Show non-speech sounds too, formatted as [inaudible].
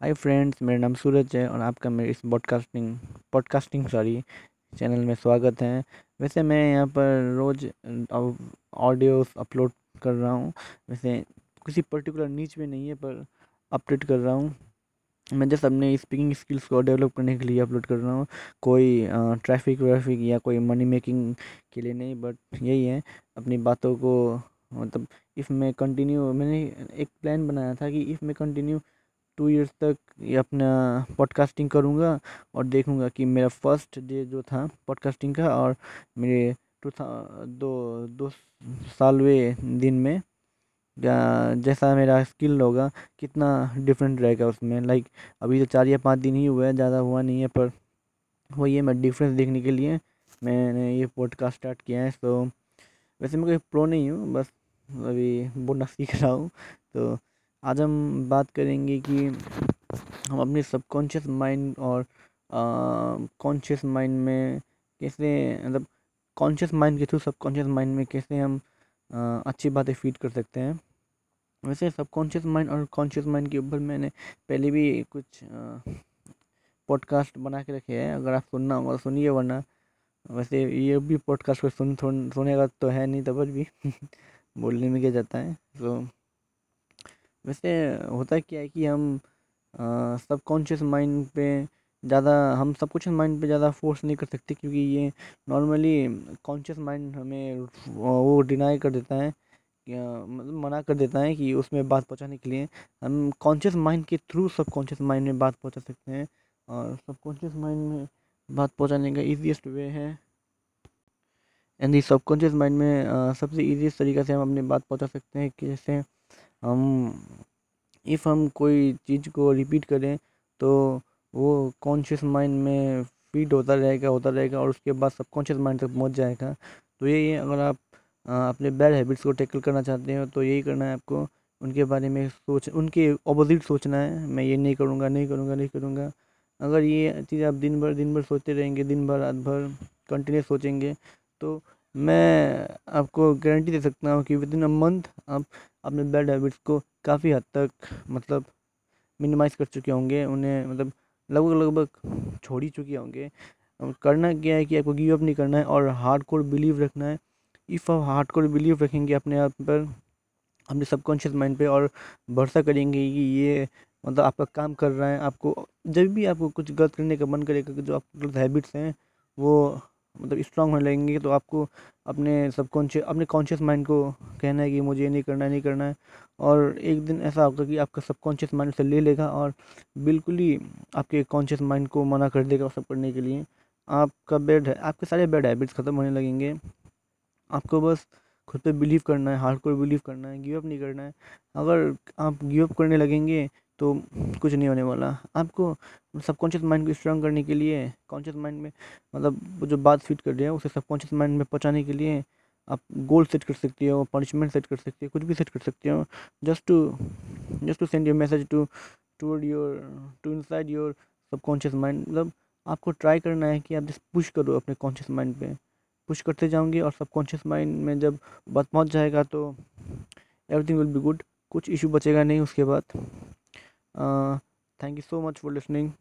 Hi friends मेरा नाम सूरज है और आपका मेरे इस पॉडकास्टिंग पॉडकास्टिंग सॉरी चैनल में स्वागत है। वैसे मैं यहाँ पर रोज़ ऑडियोस अपलोड कर रहा हूँ। वैसे किसी पर्टिकुलर नीच में नहीं है, पर अपडेट कर रहा हूँ। मैं जस्ट अपने स्पीकिंग स्किल्स को डेवलप करने के लिए अपलोड कर रहा हूँ। कोई ट्रैफ़िक व्रैफिक या कोई मनी मेकिंग के लिए नहीं बट यही है। अपनी बातों को मतलब इफ़ मैं कंटिन्यू मैंने एक प्लान बनाया था कि इफ़ मैं कंटिन्यू टू इयर्स तक ये अपना पॉडकास्टिंग करूँगा और देखूँगा कि मेरा फ़र्स्ट डे जो था पॉडकास्टिंग का और मेरे टू दो दो सालवें दिन में जैसा मेरा स्किल होगा, कितना डिफरेंट रहेगा उसमें। लाइक अभी तो चार या पाँच दिन ही हुआ है, ज़्यादा हुआ नहीं है, पर वही है, मैं डिफरेंस देखने के लिए मैंने ये पॉडकास्ट स्टार्ट किया है। तो वैसे मैं कोई प्रो नहीं हूँ, बस अभी बोलना सीख रहा हूँ तो आज हम बात करेंगे कि हम अपने सबकॉन्शियस माइंड और कॉन्शियस माइंड में कैसे मतलब कॉन्शियस माइंड के थ्रू सबकॉन्शियस माइंड में कैसे हम आ, अच्छी बातें फ़ीड कर सकते हैं। वैसे सबकॉन्शियस माइंड और कॉन्शियस माइंड के ऊपर मैंने पहले भी कुछ पॉडकास्ट बना के रखे हैं। अगर आप सुनना होगा तो सुनिए वरना वैसे ये भी पॉडकास्ट को सुन सुनेगा तो है नहीं तब भी [laughs] बोलने में क्या जाता है। तो वैसे होता क्या है कि हम सबकॉन्शियस माइंड पे ज़्यादा, हम सब कुछ माइंड पे ज़्यादा फोर्स नहीं कर सकते क्योंकि ये नॉर्मली कॉन्शियस माइंड हमें वो डिनाई कर देता है मतलब मना कर देता है कि उसमें बात पहुँचाने के लिए। हम कॉन्शियस माइंड के थ्रू सबकॉन्शियस माइंड में बात पहुँचा सकते हैं और सबकॉन्शियस माइंड में बात पहुँचाने का इजीएस्ट वे है। एंड सबकॉन्शियस माइंड में सबसे ईजीएस्ट तरीका से हम अपनी बात पहुँचा सकते हैं कि जैसे हम इफ़ हम कोई चीज़ को रिपीट करें तो वो कॉन्शियस माइंड में फ़ीड होता रहेगा होता रहेगा और उसके बाद सबकॉन्शियस माइंड तक पहुँच जाएगा। तो यही है अगर आप अपने बैड हैबिट्स को टैकल करना चाहते हो तो यही करना है आपको। उनके बारे में सोच, उनके ऑपोजिट सोचना है। मैं ये नहीं करूँगा नहीं करूँगा नहीं करूँगा। अगर ये चीज़ आप दिन भर दिन भर सोचते रहेंगे, दिन भर, रात भर कंटिन्यू सोचेंगे तो मैं आपको गारंटी दे सकता हूँ कि विद इन अ मंथ आप अपने बैड हैबिट्स को काफ़ी हद तक मतलब मिनिमाइज़ कर चुके होंगे, उन्हें मतलब लगभग लगभग छोड़ ही चुके होंगे। करना क्या है कि आपको गिव अप नहीं करना है और हार्ड कोर बिलीव रखना है। इफ़ आप हार्ड कोर बिलीव रखेंगे अपने आप पर, अपने सबकॉन्शियस माइंड पे और भरोसा करेंगे कि ये मतलब आपका काम कर रहा है, आपको जब भी आपको कुछ गलत करने का मन करेगा जो आपके गलत हैबिट्स हैं, वो मतलब स्ट्रांग होने लगेंगे तो आपको अपने सबकॉन्शियस अपने कॉन्शियस माइंड को कहना है कि मुझे ये नहीं करना है, नहीं करना है। और एक दिन ऐसा होगा कि आपका सबकॉन्शियस माइंड उसे ले लेगा और बिल्कुल ही आपके कॉन्शियस माइंड को मना कर देगा सब करने के लिए। आपका बेड है, आपके सारे बैड हैबिट्स ख़त्म होने लगेंगे। आपको बस खुद पे बिलीव करना है हार्ड कोर बिलीव करना है गिव अप नहीं करना है। अगर आप गिव अप करने लगेंगे तो कुछ नहीं होने वाला। आपको सबकॉन्शियस माइंड को स्ट्रांग करने के लिए कॉन्शियस माइंड में मतलब जो बात फिट कर रहे हैं, उसे सबकॉन्शियस माइंड में पहुँचाने के लिए आप गोल सेट कर सकते हो पनिशमेंट सेट कर सकते हो, कुछ भी सेट कर सकते हो। Just to just to send your message to toward your to inside your subconscious mind मतलब आपको ट्राई करना है कि आप जस्ट पुश करो अपने कॉन्शियस माइंड पे। पुश करते जाओगे और सबकॉन्शियस माइंड में जब बात पहुँच जाएगा तो एवरीथिंग विल बी गुड कुछ इशू बचेगा नहीं उसके बाद। uh, thank you so much for listening.